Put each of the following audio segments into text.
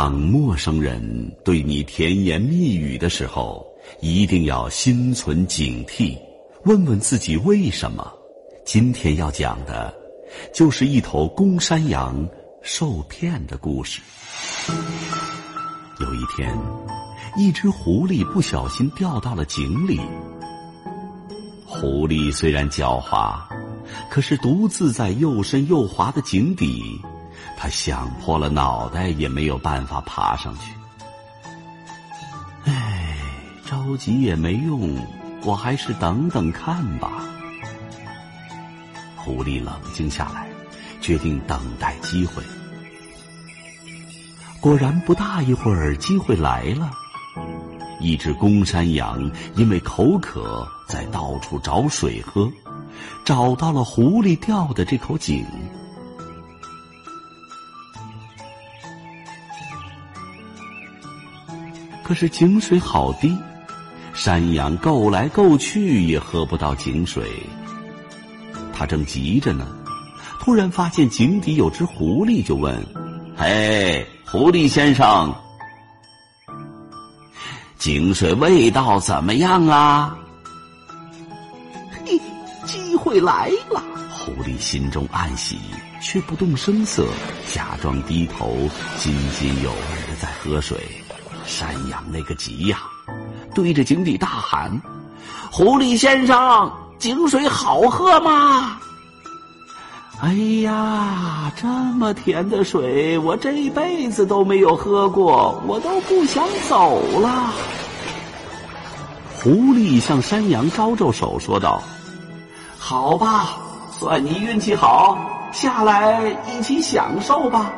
当陌生人对你甜言蜜语的时候，一定要心存警惕，问问自己为什么。今天要讲的，就是一头公山羊受骗的故事。有一天，一只狐狸不小心掉到了井里。狐狸虽然狡猾，可是独自在又深又滑的井底。他想破了脑袋也没有办法爬上去。唉，着急也没用，我还是等等看吧。狐狸冷静下来，决定等待机会。果然，不大一会儿，机会来了。一只公山羊因为口渴，在到处找水喝，找到了狐狸掉的这口井。可是井水好低，山羊够来够去也喝不到井水。他正急着呢，突然发现井底有只狐狸，就问：“嘿，狐狸先生，井水味道怎么样啊？”嘿，机会来了！狐狸心中暗喜，却不动声色，假装低头，津津有味的在喝水。山羊那个急呀，对着井底大喊：“狐狸先生，井水好喝吗？”哎呀，这么甜的水，我这辈子都没有喝过，我都不想走了。狐狸向山羊招招手，说道：“好吧，算你运气好，下来一起享受吧。”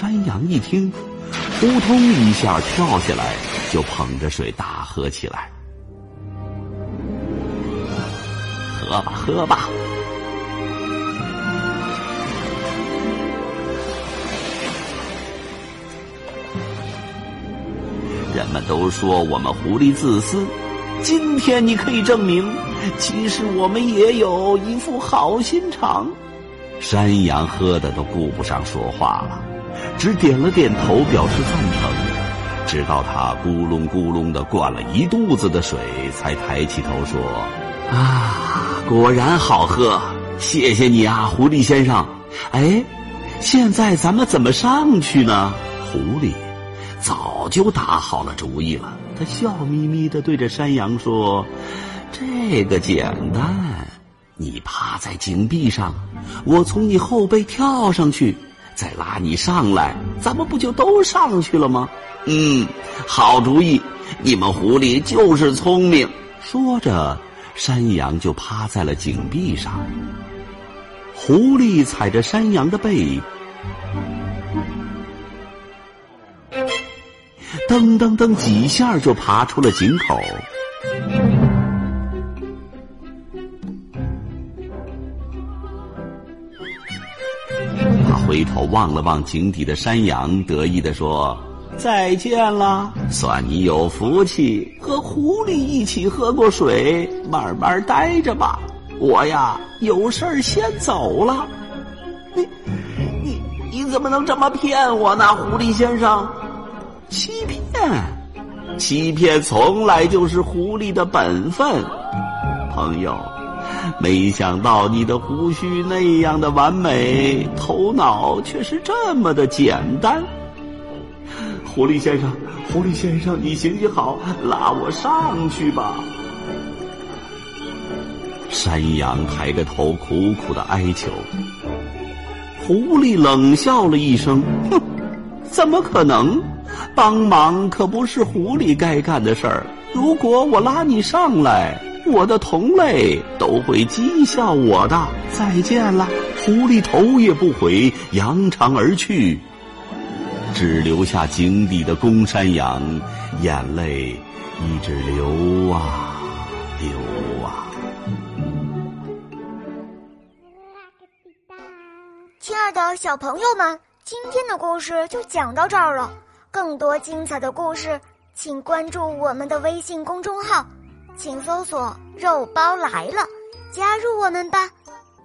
山羊一听，扑通一下跳下来，就捧着水大喝起来。喝吧，喝吧！人们都说我们狐狸自私，今天你可以证明，其实我们也有一副好心肠。山羊喝的都顾不上说话了。只点了点头，表示赞成。直到他咕隆咕隆的灌了一肚子的水，才抬起头说：“啊，果然好喝！谢谢你啊，狐狸先生。哎，现在咱们怎么上去呢？”狐狸早就打好了主意了，他笑眯眯的对着山羊说：“这个简单，你趴在井壁上，我从你后背跳上去。”再拉你上来，咱们不就都上去了吗？嗯，好主意！你们狐狸就是聪明。说着，山羊就趴在了井壁上。狐狸踩着山羊的背，噔噔噔几下就爬出了井口。回头望了望井底的山羊，得意地说：“再见了，算你有福气，和狐狸一起喝过水，慢慢待着吧。我呀，有事儿先走了。你，你，你怎么能这么骗我呢，狐狸先生？欺骗，欺骗从来就是狐狸的本分，朋友。”没想到你的胡须那样的完美，头脑却是这么的简单。狐狸先生，狐狸先生，你行行好，拉我上去吧。山羊抬着头，苦苦的哀求。狐狸冷笑了一声，哼，怎么可能？帮忙可不是狐狸该干的事儿。如果我拉你上来。我的同类都会讥笑我的。再见了。狐狸头也不回，扬长而去，只留下井底的公山羊，眼泪一直流啊流啊。亲爱的小朋友们，今天的故事就讲到这儿了。更多精彩的故事，请关注我们的微信公众号，请搜索“肉包来了”，加入我们吧。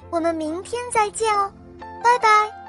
我们明天再见哦，拜拜。